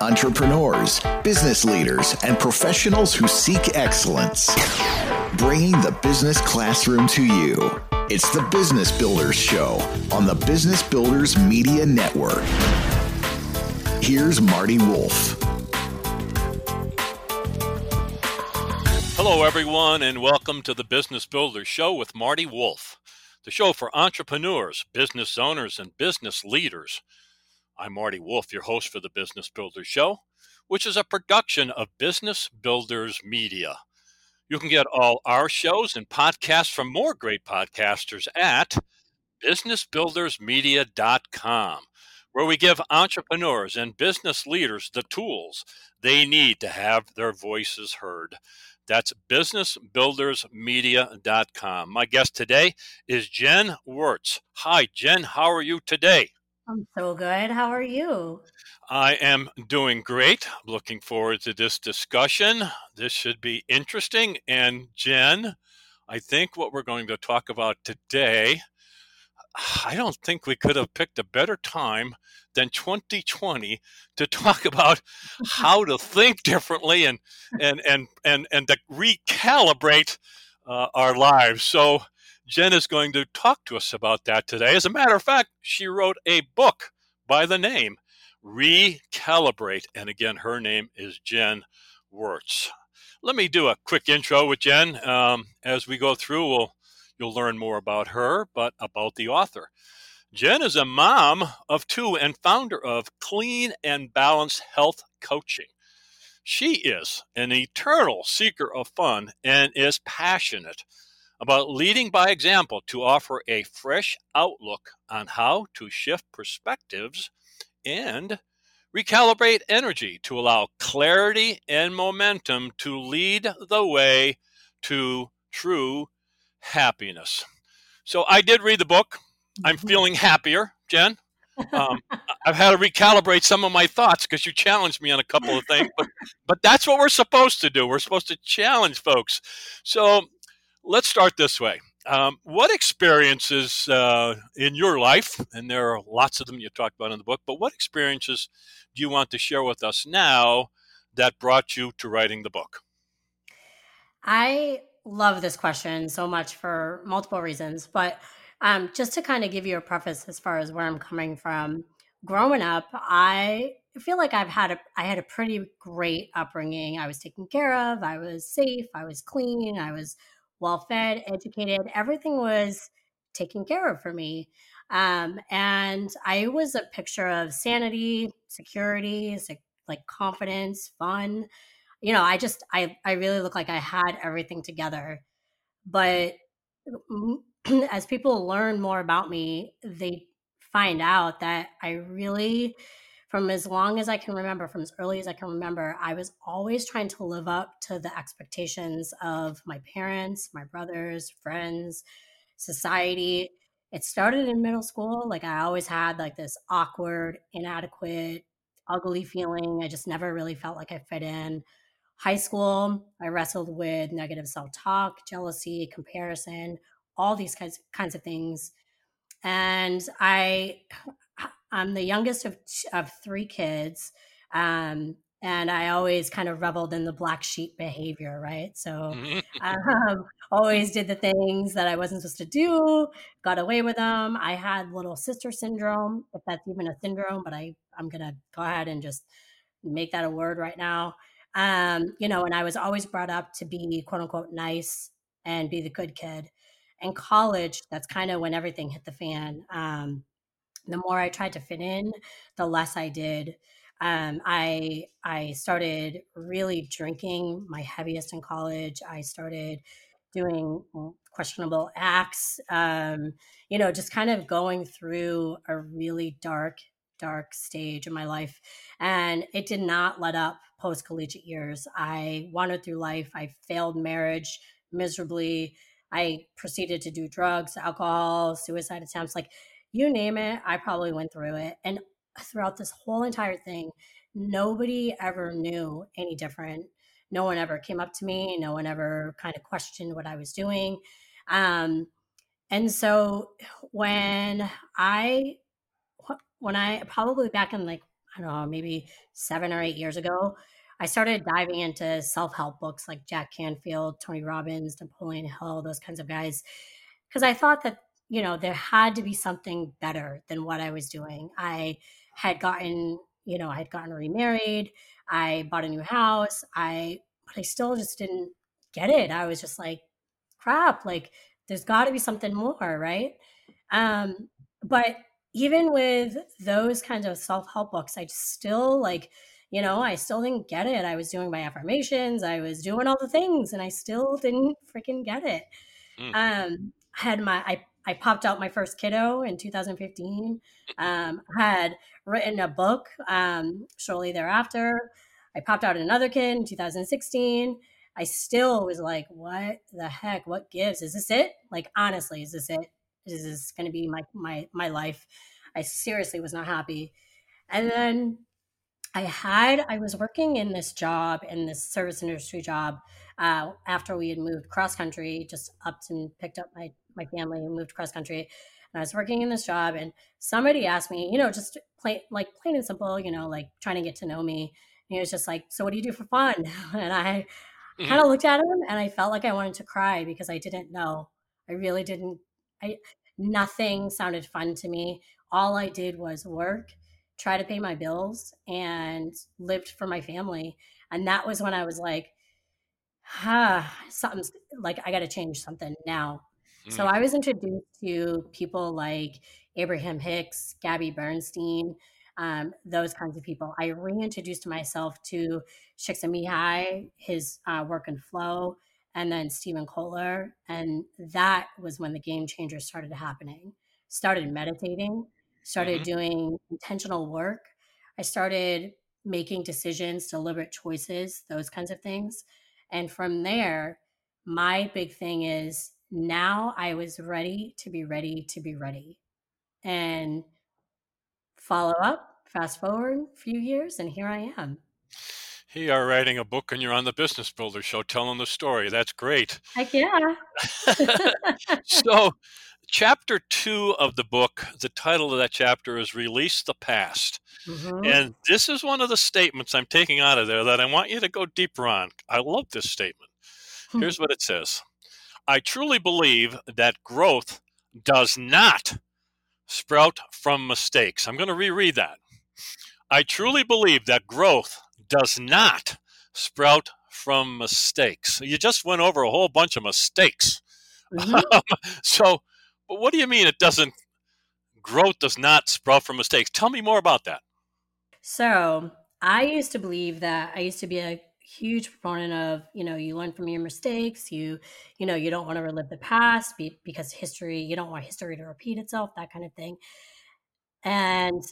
entrepreneurs, business leaders, and professionals who seek excellence. Bringing the business classroom to you. It's the Business Builders Show on the Business Builders Media Network. Here's Marty Wolff. Hello, everyone, and welcome to the Business Builders Show with Marty Wolff, the show for entrepreneurs, business owners, and business leaders. I'm Marty Wolff, your host for the Business Builders Show, which is a production of Business Builders Media. You can get all our shows and podcasts from more great podcasters at businessbuildersmedia.com, where we give entrepreneurs and business leaders the tools they need to have their voices heard. That's businessbuildersmedia.com. My guest today is Jen Wirtz. Hi, Jen. How are you today? I'm so good. How are you? I am doing great. Looking forward to this discussion. This should be interesting. And Jen, I think what we're going to talk about today, I don't think we could have picked a better time than 2020 to talk about how to think differently and and and and and to recalibrate uh, our lives. So Jen is going to talk to us about that today. As a matter of fact, she wrote a book by the name Recalibrate, and again, her name is Jen Wirtz. Let me do a quick intro with Jen. Um, as we go through, we'll you'll learn more about her, but about the author. Jen is a mom of two and founder of Clean and Balanced Health Coaching. She is an eternal seeker of fun and is passionate about leading by example to offer a fresh outlook on how to shift perspectives and recalibrate energy to allow clarity and momentum to lead the way to true happiness. So I did read the book. I'm mm-hmm. feeling happier, Jen. Um, I've had to recalibrate some of my thoughts because you challenged me on a couple of things, but but that's what we're supposed to do. We're supposed to challenge folks. So let's start this way. Um, what experiences uh, in your life, and there are lots of them you talked about in the book, but what experiences do you want to share with us now that brought you to writing the book? I love this question so much for multiple reasons, but um, just to kind of give you a preface as far as where I'm coming from, growing up, I feel like I've had a I had a pretty great upbringing. I was taken care of. I was safe. I was clean. I was well fed, educated. Everything was taken care of for me. Um, and I was a picture of sanity, security, like confidence, fun. You know, I just I I really looked like I had everything together. But as people learn more about me, they find out that I really, from as long as I can remember, from as early as I can remember, I was always trying to live up to the expectations of my parents, my brothers, friends, society. It started in middle school. Like I always had like this awkward, inadequate, ugly feeling. I just never really felt like I fit in. High school, I wrestled with negative self talk, jealousy, comparison, all these kinds kinds of things. And I, I'm the youngest of of three kids, um, and I always kind of reveled in the black sheep behavior, right? So, um, always did the things that I wasn't supposed to do, got away with them. I had little sister syndrome, if that's even a syndrome, but I I'm gonna go ahead and just make that a word right now. Um, you know, and I was always brought up to be quote unquote nice and be the good kid in college, that's kind of when everything hit the fan. Um, the more I tried to fit in, the less I did. Um, I I started really drinking my heaviest in college. I started doing questionable acts. Um, you know, just kind of going through a really dark, dark stage in my life, and it did not let up post collegiate years. I wandered through life. I failed marriage miserably. I proceeded to do drugs, alcohol, suicide attempts, like you name it, I probably went through it. And throughout this whole entire thing, nobody ever knew any different. No one ever came up to me. No one ever kind of questioned what I was doing. Um, and so when I, when I probably back in like, I don't know, maybe seven or eight years ago, I started diving into self help books like Jack Canfield, Tony Robbins, Napoleon Hill, those kinds of guys, because I thought that, you know, there had to be something better than what I was doing. I had gotten, you know, I had gotten remarried, I bought a new house, I, but I still just didn't get it. I was just like, crap, like, there's got to be something more, right? Um, but even with those kinds of self help books, I still like, you know, I still didn't get it. I was doing my affirmations, I was doing all the things, and I still didn't freaking get it. Mm. Um, I had my I I popped out my first kiddo in 2015. Um, had written a book um, shortly thereafter. I popped out another kid in 2016. I still was like, what the heck? What gives? Is this it? Like, honestly, is this it? Is this going to be my, my, my life? I seriously was not happy. And then I had, I was working in this job, in this service industry job, uh, after we had moved cross country, just up and picked up my, my family moved cross country. And I was working in this job, and somebody asked me, you know, just plain, like plain and simple, you know, like trying to get to know me. And he was just like, "So what do you do for fun?" And I mm-hmm. kind of looked at him, and I felt like I wanted to cry because I didn't know. I really didn't. I nothing sounded fun to me. All I did was work try to pay my bills and lived for my family. And that was when I was like, ah, something's like, I got to change something now. Mm. So I was introduced to people like Abraham Hicks, Gabby Bernstein, um, those kinds of people. I reintroduced myself to Csikszentmihalyi, his uh, work and flow, and then Steven Kotler, And that was when the game changers started happening. Started meditating, started mm-hmm. doing intentional work. I started making decisions, deliberate choices, those kinds of things. And from there, my big thing is now I was ready to be ready to be ready. And follow up, fast forward a few years, and here I am. Here you are writing a book and you're on the Business Builder show telling the story. That's great. Heck yeah. so, chapter two of the book, the title of that chapter is Release the Past. Mm-hmm. And this is one of the statements I'm taking out of there that I want you to go deeper on. I love this statement. Hmm. Here's what it says I truly believe that growth does not sprout from mistakes. I'm going to reread that. I truly believe that growth does not sprout from mistakes. You just went over a whole bunch of mistakes. Mm-hmm. so, but what do you mean it doesn't? Growth does not sprout from mistakes. Tell me more about that. So I used to believe that I used to be a huge proponent of you know you learn from your mistakes you you know you don't want to relive the past because history you don't want history to repeat itself that kind of thing and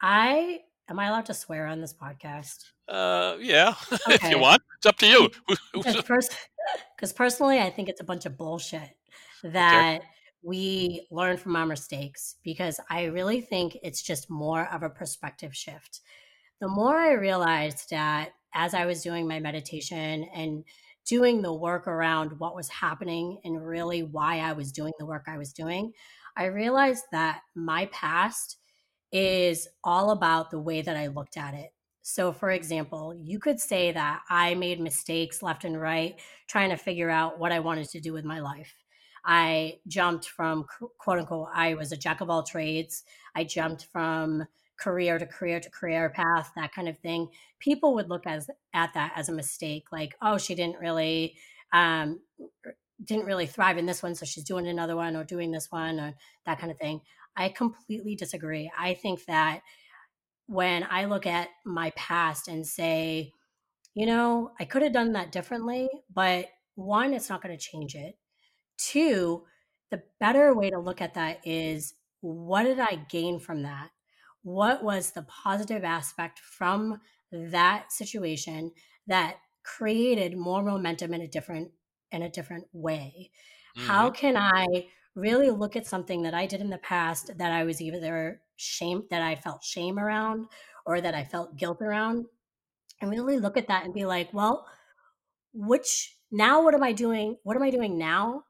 i am i allowed to swear on this podcast uh yeah okay. if you want it's up to you because personally i think it's a bunch of bullshit that okay we learn from our mistakes because I really think it's just more of a perspective shift. The more I realized that as I was doing my meditation and doing the work around what was happening and really why I was doing the work I was doing, I realized that my past is all about the way that I looked at it. So, for example, you could say that I made mistakes left and right trying to figure out what I wanted to do with my life. I jumped from quote unquote, I was a jack of all trades. I jumped from career to career to career path, that kind of thing. People would look as at that as a mistake, like, oh, she didn't really um, didn't really thrive in this one, so she's doing another one or doing this one or that kind of thing. I completely disagree. I think that when I look at my past and say, you know, I could have done that differently, but one, it's not going to change it. Two, the better way to look at that is what did I gain from that? What was the positive aspect from that situation that created more momentum in a different in a different way? Mm-hmm. How can I really look at something that I did in the past that I was either shame that I felt shame around or that I felt guilt around and really look at that and be like, well, which now what am I doing? What am I doing now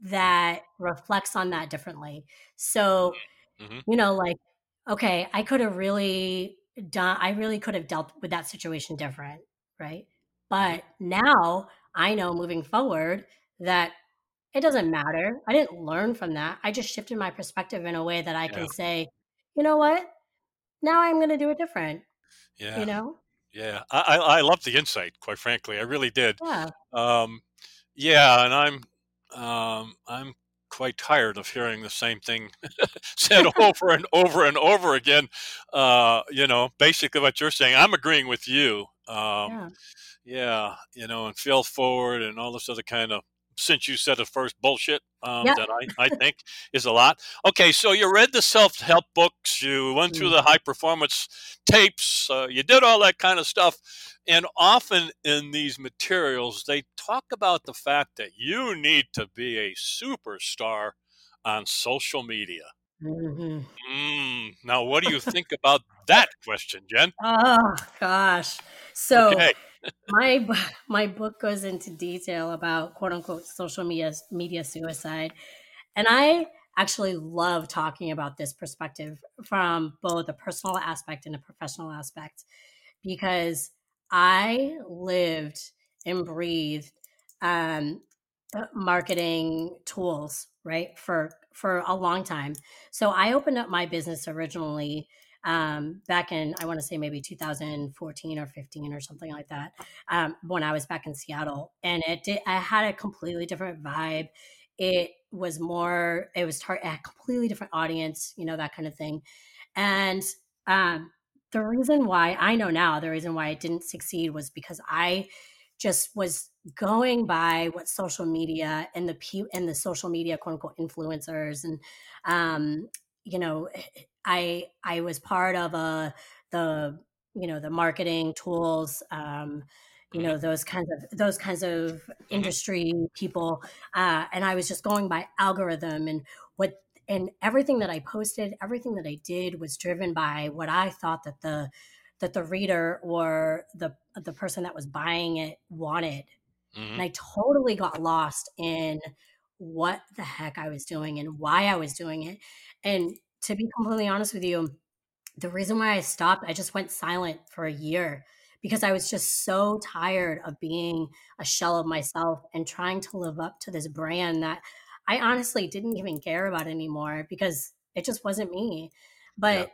that reflects on that differently. So, mm-hmm. you know, like, okay, I could have really done I really could have dealt with that situation different, right? But now I know moving forward that it doesn't matter. I didn't learn from that. I just shifted my perspective in a way that I Yeah. can say, you know what? Now I'm going to do it different. Yeah. You know? Yeah. I, I, I love the insight, quite frankly. I really did. Yeah. Um, yeah. And I'm, um, I'm quite tired of hearing the same thing said over and over and over again. Uh, you know, basically what you're saying, I'm agreeing with you. Um, Yeah. yeah, you know, and fail forward and all this other kind of since you said it first bullshit um, Yeah. that I, I think is a lot. Okay, so you read the self help books, you went through the high performance tapes, uh, you did all that kind of stuff. And often in these materials, they talk about the fact that you need to be a superstar on social media. hmm Mm, now, what do you think about that question, Jen? Oh gosh. So Okay. My my book goes into detail about quote unquote social media media suicide and i actually love talking about this perspective from both a personal aspect and a professional aspect because i lived and breathed um, uh, marketing tools right for for a long time. So i opened up my business originally um, back in I want to say maybe 2014 or 15 or something like that. Um, when I was back in Seattle, and it did, I had a completely different vibe. It was more, it was tar- a completely different audience, you know, that kind of thing. And um, the reason why I know now, the reason why it didn't succeed was because I just was going by what social media and the pe- and the social media quote unquote influencers and um, you know I I was part of a the you know the marketing tools um, you know those kinds of those kinds of industry people uh, and I was just going by algorithm and what and everything that I posted everything that I did was driven by what I thought that the that the reader or the the person that was buying it wanted Mhm. and I totally got lost in what the heck I was doing and why I was doing it. And to be completely honest with you, the reason why I stopped, I just went silent for a year because I was just so tired of being a shell of myself and trying to live up to this brand that I honestly didn't even care about anymore because it just wasn't me. But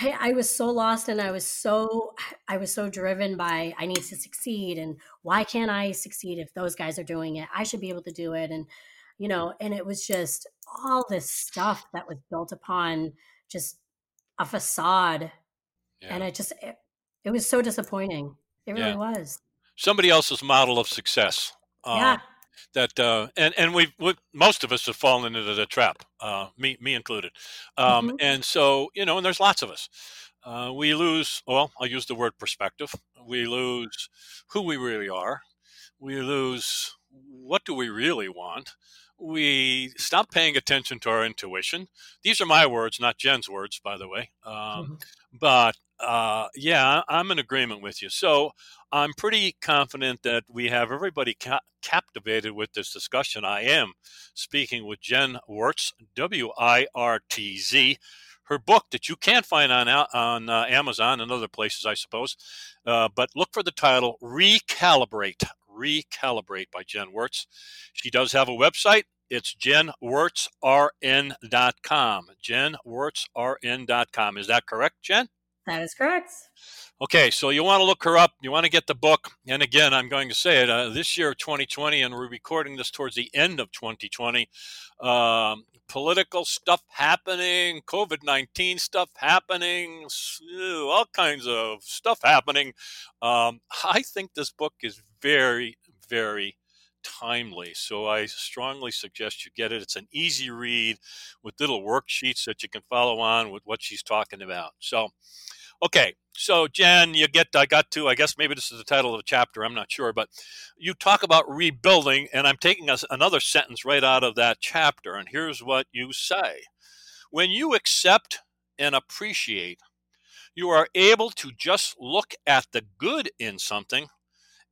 I, I was so lost and I was so I was so driven by I need to succeed and why can't I succeed if those guys are doing it? I should be able to do it. And you know, and it was just all this stuff that was built upon just a facade. Yeah. And it just it, it was so disappointing. It really Yeah. was. Somebody else's model of success. Um, yeah. that uh, and and we've we, most of us have fallen into the trap, uh, me me included. Um, Mhm. And so you know, and there's lots of us. Uh, we lose. Well, I'll use the word perspective. We lose who we really are. We lose what do we really want. We stop paying attention to our intuition. These are my words, not Jen's words, by the way. Um, Mhm. but uh, yeah, I'm in agreement with you. So I'm pretty confident that we have everybody ca- captivated with this discussion. I am speaking with Jen Wirtz, W I R T Z. Her book that you can't find on on uh, Amazon and other places, I suppose. Uh, but look for the title Recalibrate. Recalibrate by Jen Wirtz. She does have a website. It's jenwirtzrn.com. Jenwirtzrn.com. Is that correct, Jen? That is correct. Okay, so you want to look her up. You want to get the book. And again, I'm going to say it uh, this year, 2020, and we're recording this towards the end of 2020. Um, political stuff happening, COVID 19 stuff happening, all kinds of stuff happening. Um, I think this book is very, very timely. So I strongly suggest you get it. It's an easy read with little worksheets that you can follow on with what she's talking about. So, Okay, so Jen, you get I got to I guess maybe this is the title of the chapter. I'm not sure, but you talk about rebuilding, and I'm taking us another sentence right out of that chapter. And here's what you say: When you accept and appreciate, you are able to just look at the good in something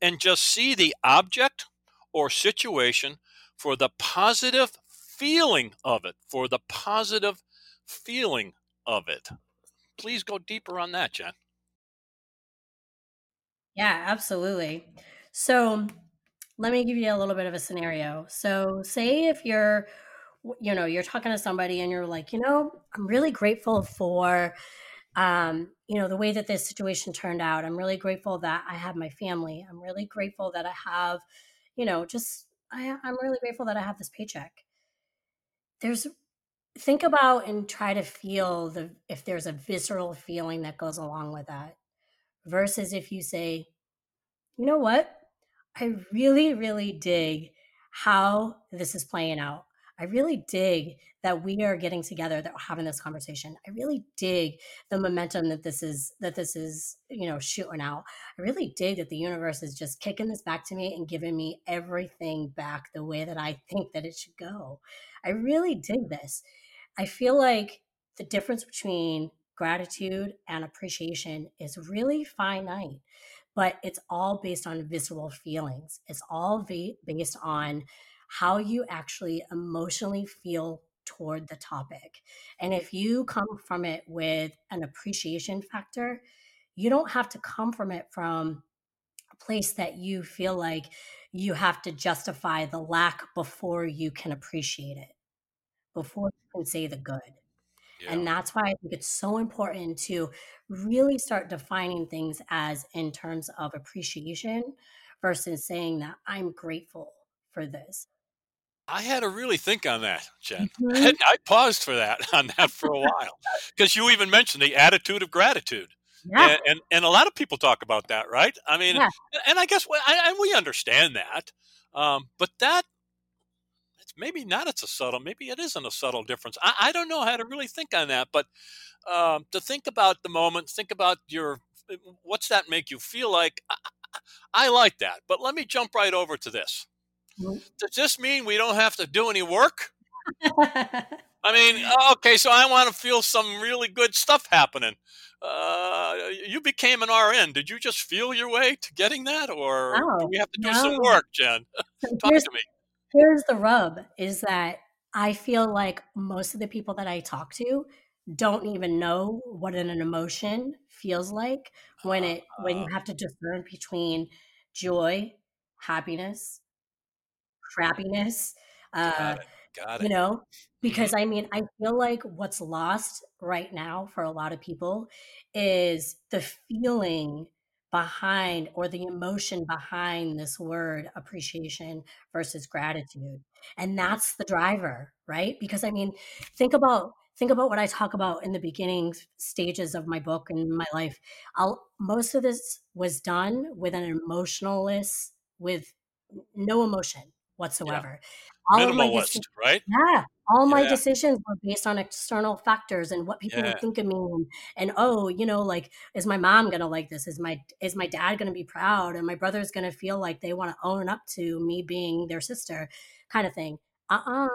and just see the object or situation for the positive feeling of it. For the positive feeling of it please go deeper on that, Jen. Yeah, absolutely. So let me give you a little bit of a scenario. So say if you're you know, you're talking to somebody and you're like, you know, I'm really grateful for um, you know, the way that this situation turned out. I'm really grateful that I have my family. I'm really grateful that I have, you know, just I, I'm really grateful that I have this paycheck. There's think about and try to feel the if there's a visceral feeling that goes along with that versus if you say, you know what? I really, really dig how this is playing out. I really dig that we are getting together, that we're having this conversation. I really dig the momentum that this is that this is, you know, shooting out. I really dig that the universe is just kicking this back to me and giving me everything back the way that I think that it should go. I really dig this. I feel like the difference between gratitude and appreciation is really finite but it's all based on visceral feelings. It's all based on how you actually emotionally feel toward the topic. And if you come from it with an appreciation factor, you don't have to come from it from a place that you feel like you have to justify the lack before you can appreciate it, before you can say the good. Yeah. And that's why I think it's so important to really start defining things as in terms of appreciation versus saying that I'm grateful for this. I had to really think on that, Jen. Mhm. I paused for that on that for a while because you even mentioned the attitude of gratitude, Yeah. and, and and a lot of people talk about that, right? I mean, Yeah. and I guess we, I, we understand that, um, but that it's maybe not. It's a subtle. Maybe it isn't a subtle difference. I, I don't know how to really think on that, but um, to think about the moment, think about your what's that make you feel like. I I like that, but let me jump right over to this. Does this mean we don't have to do any work? I mean, okay, so I want to feel some really good stuff happening. Uh, you became an RN. Did you just feel your way to getting that, or do we have to do some work, Jen? So Talk here's to me. here's the rub is that I feel like most of the people that I talk to don't even know what an emotion feels like when it when you Uh, have to discern between joy, happiness, crappiness, uh, got it. Got you it. know, hmm because I mean, I feel like what's lost right now for a lot of people is the feeling behind or the emotion behind this word appreciation versus gratitude. And that's the driver, right? Because I mean, think about think about what I talk about in the beginning stages of my book and my life. I'll, most of this was done with an emotionalist with no emotion Yeah. whatsoever. All of my decisions right? yeah, all my Yeah. decisions were based on external factors and what people would think of me and, and oh, you know, like is my mom gonna like this? Is my is my dad gonna be proud? And my brother's gonna feel like they want to own up to me being their sister, kind of thing. Uh-uh.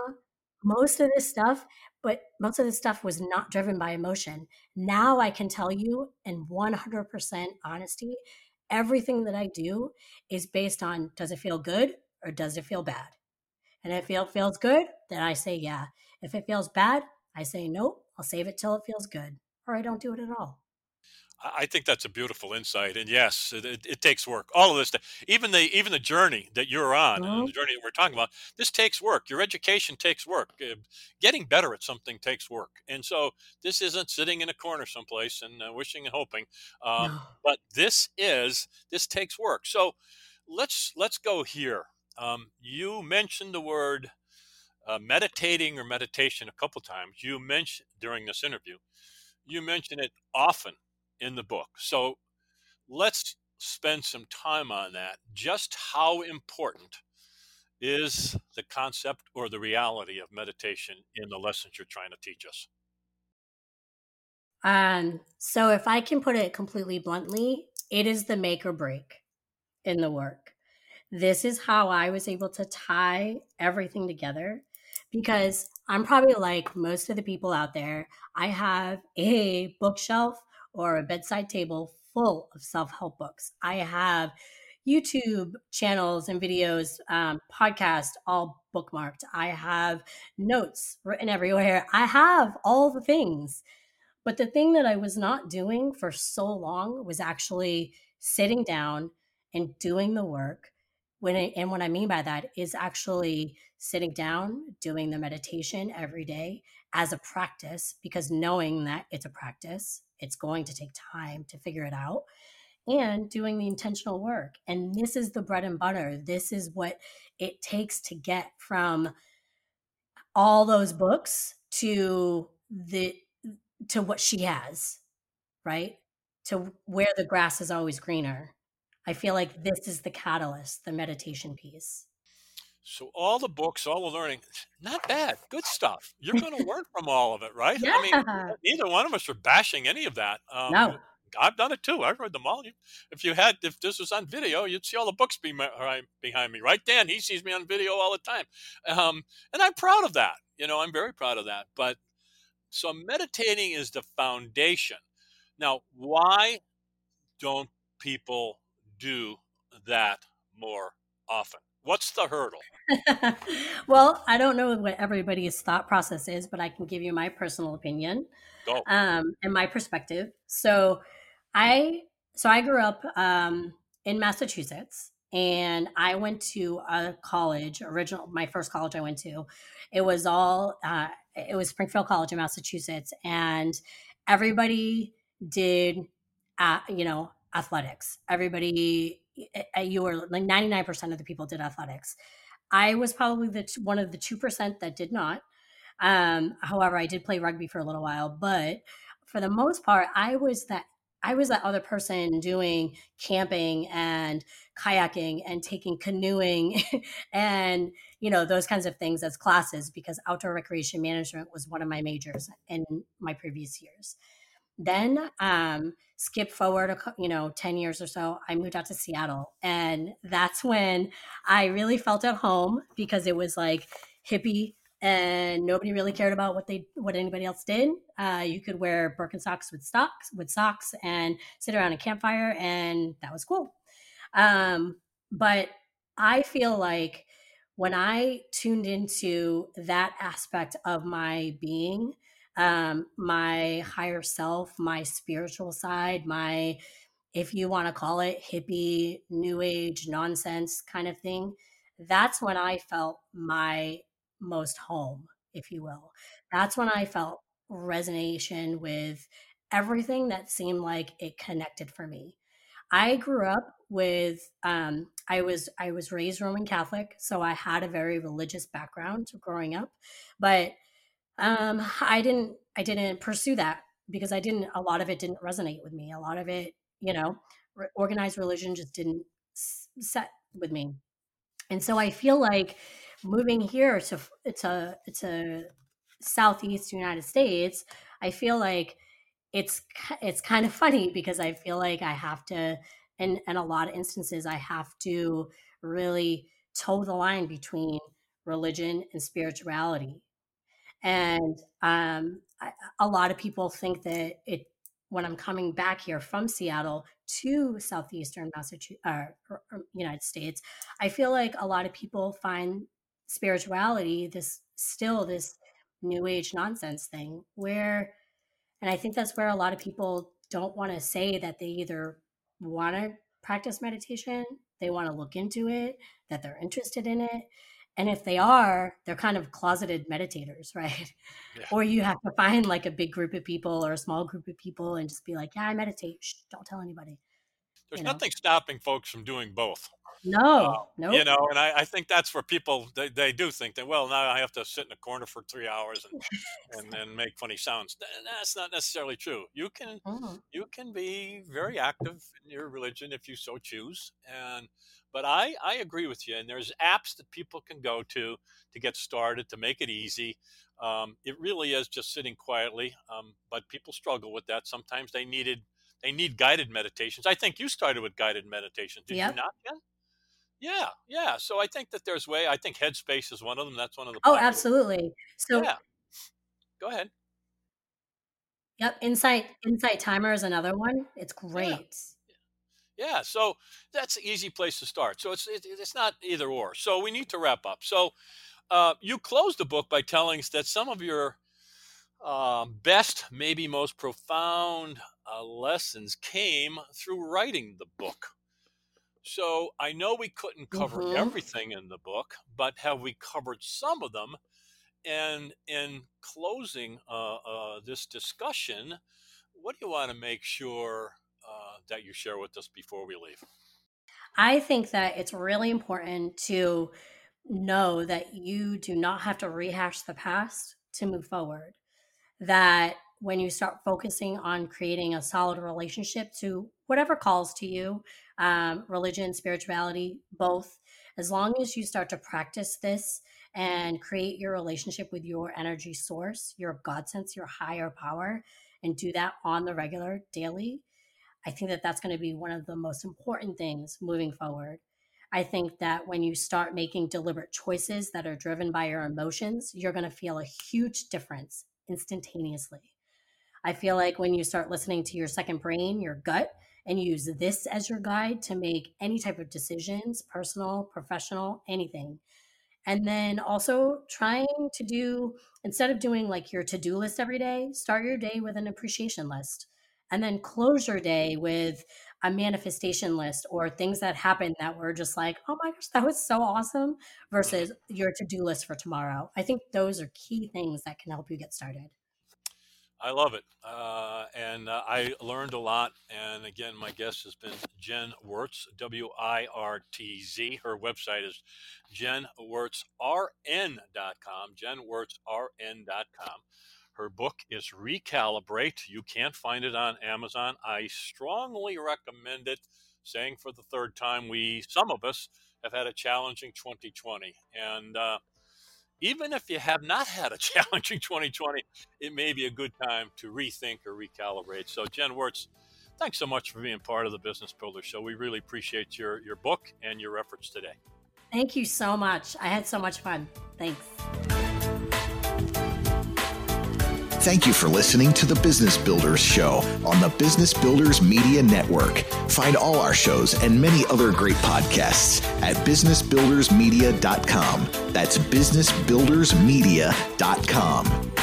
Most of this stuff, but most of this stuff was not driven by emotion. Now I can tell you in 100% honesty, everything that I do is based on does it feel good or does it feel bad? And if it feels good, then I say yeah. If it feels bad, I say nope. I'll save it till it feels good, or I don't do it at all. I think that's a beautiful insight, and yes, it, it, it takes work. All of this, th- even the even the journey that you're on, Mhm. the journey that we're talking about, this takes work. Your education takes work. Uh, getting better at something takes work, and so this isn't sitting in a corner someplace and uh, wishing and hoping. Um, No. but this is this takes work. So let's let's go here. Um, you mentioned the word uh, meditating or meditation a couple times. You mentioned during this interview. You mention it often in the book. So let's spend some time on that. Just how important is the concept or the reality of meditation in the lessons you're trying to teach us? Um, so if I can put it completely bluntly, it is the make or break in the work. This is how I was able to tie everything together because I'm probably like most of the people out there. I have a bookshelf or a bedside table full of self help books. I have YouTube channels and videos, um, podcasts, all bookmarked. I have notes written everywhere. I have all the things. But the thing that I was not doing for so long was actually sitting down and doing the work. When and what I mean by that is actually sitting down, doing the meditation every day as a practice, because knowing that it's a practice, it's going to take time to figure it out, and doing the intentional work. And this is the bread and butter. This is what it takes to get from all those books to the to what she has, right? To where the grass is always greener. I feel like this is the catalyst, the meditation piece. So all the books, all the learning, not bad, good stuff. You're going to learn from all of it, right? Yeah. I mean, neither one of us are bashing any of that. Um, no. I've done it too. I've read them all. If you had, if this was on video, you'd see all the books behind me, right? Dan, he sees me on video all the time, um, and I'm proud of that. You know, I'm very proud of that. But so meditating is the foundation. Now, why don't people do that more often? What's the hurdle? well, I don't know what everybody's thought process is, but I can give you my personal opinion Go. um, and my perspective. So, I so I grew up um, in Massachusetts, and I went to a college. Original, my first college I went to, it was all uh, it was Springfield College in Massachusetts, and everybody did, uh, you know, athletics. Everybody, you were like ninety nine percent of the people did athletics. I was probably the one of the two percent that did not. Um, however, I did play rugby for a little while, but for the most part, I was that I was that other person doing camping and kayaking and taking canoeing and you know those kinds of things as classes because outdoor recreation management was one of my majors in my previous years. Then um, skip forward, a, you know, ten years or so, I moved out to Seattle, and that's when I really felt at home because it was like hippie and nobody really cared about what they what anybody else did. Uh, you could wear Birkenstocks with socks with socks and sit around a campfire, and that was cool. Um, but I feel like when I tuned into that aspect of my being, um, my higher self, my spiritual side, my if you want to call it hippie, new age nonsense kind of thing, that's when I felt my most home, if you will. That's when I felt resonation with everything that seemed like it connected for me. I grew up with um, I was I was raised Roman Catholic, so I had a very religious background growing up, but um, I didn't I didn't pursue that because I didn't a lot of it didn't resonate with me. A lot of it, you know, organized religion just didn't set with me, and so I feel like moving here to it's a southeast United States, I feel like it's it's kind of funny because I feel like I have to in in a lot of instances I have to really toe the line between religion and spirituality. And um, I, a lot of people think that it when I'm coming back here from Seattle to southeastern Massachusetts, uh, United States, I feel like a lot of people find spirituality this still this new age nonsense thing where and i think that's where a lot of people don't want to say that they either want to practice meditation they want to look into it that they're interested in it and if they are they're kind of closeted meditators right yeah. or you have to find like a big group of people or a small group of people and just be like yeah i meditate Shh, don't tell anybody there's you know? nothing stopping folks from doing both no, uh, no. You know, and I, I think that's where people they, they do think that well now I have to sit in a corner for three hours and and then make funny sounds. That's not necessarily true. You can mm-hmm. you can be very active in your religion if you so choose. And but I I agree with you. And there's apps that people can go to to get started to make it easy. Um, it really is just sitting quietly. Um, but people struggle with that. Sometimes they needed they need guided meditations. I think you started with guided meditations. Did yep. you not, Jen? Yeah, yeah. So I think that there's way. I think Headspace is one of them. That's one of the. Oh, absolutely. So yeah. Go ahead. Yep, Insight Insight Timer is another one. It's great. Yeah. So that's an easy place to start. So it's it, it's not either or. So we need to wrap up. So uh, you close the book by telling us that some of your um, best, maybe most profound uh, lessons came through writing the book. So I know we couldn't cover Mm-hmm. everything in the book, but have we covered some of them? And in closing uh, uh, this discussion, what do you want to make sure uh, that you share with us before we leave? I think that it's really important to know that you do not have to rehash the past to move forward. That when you start focusing on creating a solid relationship to whatever calls to you, um, religion, spirituality, both, as long as you start to practice this and create your relationship with your energy source, your God sense, your higher power, and do that on the regular daily, I think that that's going to be one of the most important things moving forward. I think that when you start making deliberate choices that are driven by your emotions, you're going to feel a huge difference instantaneously. I feel like when you start listening to your second brain, your gut, and use this as your guide to make any type of decisions, personal, professional, anything. And then also trying to do, instead of doing like your to do list every day, start your day with an appreciation list. And then close your day with a manifestation list or things that happened that were just like, oh my gosh, that was so awesome, versus your to do list for tomorrow. I think those are key things that can help you get started. I love it. Uh, and uh, I learned a lot. And again, my guest has been Jen Wirtz, W I R T Z. Her website is jenwirtzrn.com, jenwirtzrn.com. Her book is Recalibrate. You can't find it on Amazon. I strongly recommend it, saying for the third time, we, some of us, have had a challenging 2020. And, uh, even if you have not had a challenging 2020, it may be a good time to rethink or recalibrate. So, Jen Wirtz, thanks so much for being part of the Business Builder Show. We really appreciate your, your book and your efforts today. Thank you so much. I had so much fun. Thanks. Thank you for listening to the Business Builders Show on the Business Builders Media Network. Find all our shows and many other great podcasts at businessbuildersmedia.com. That's businessbuildersmedia.com.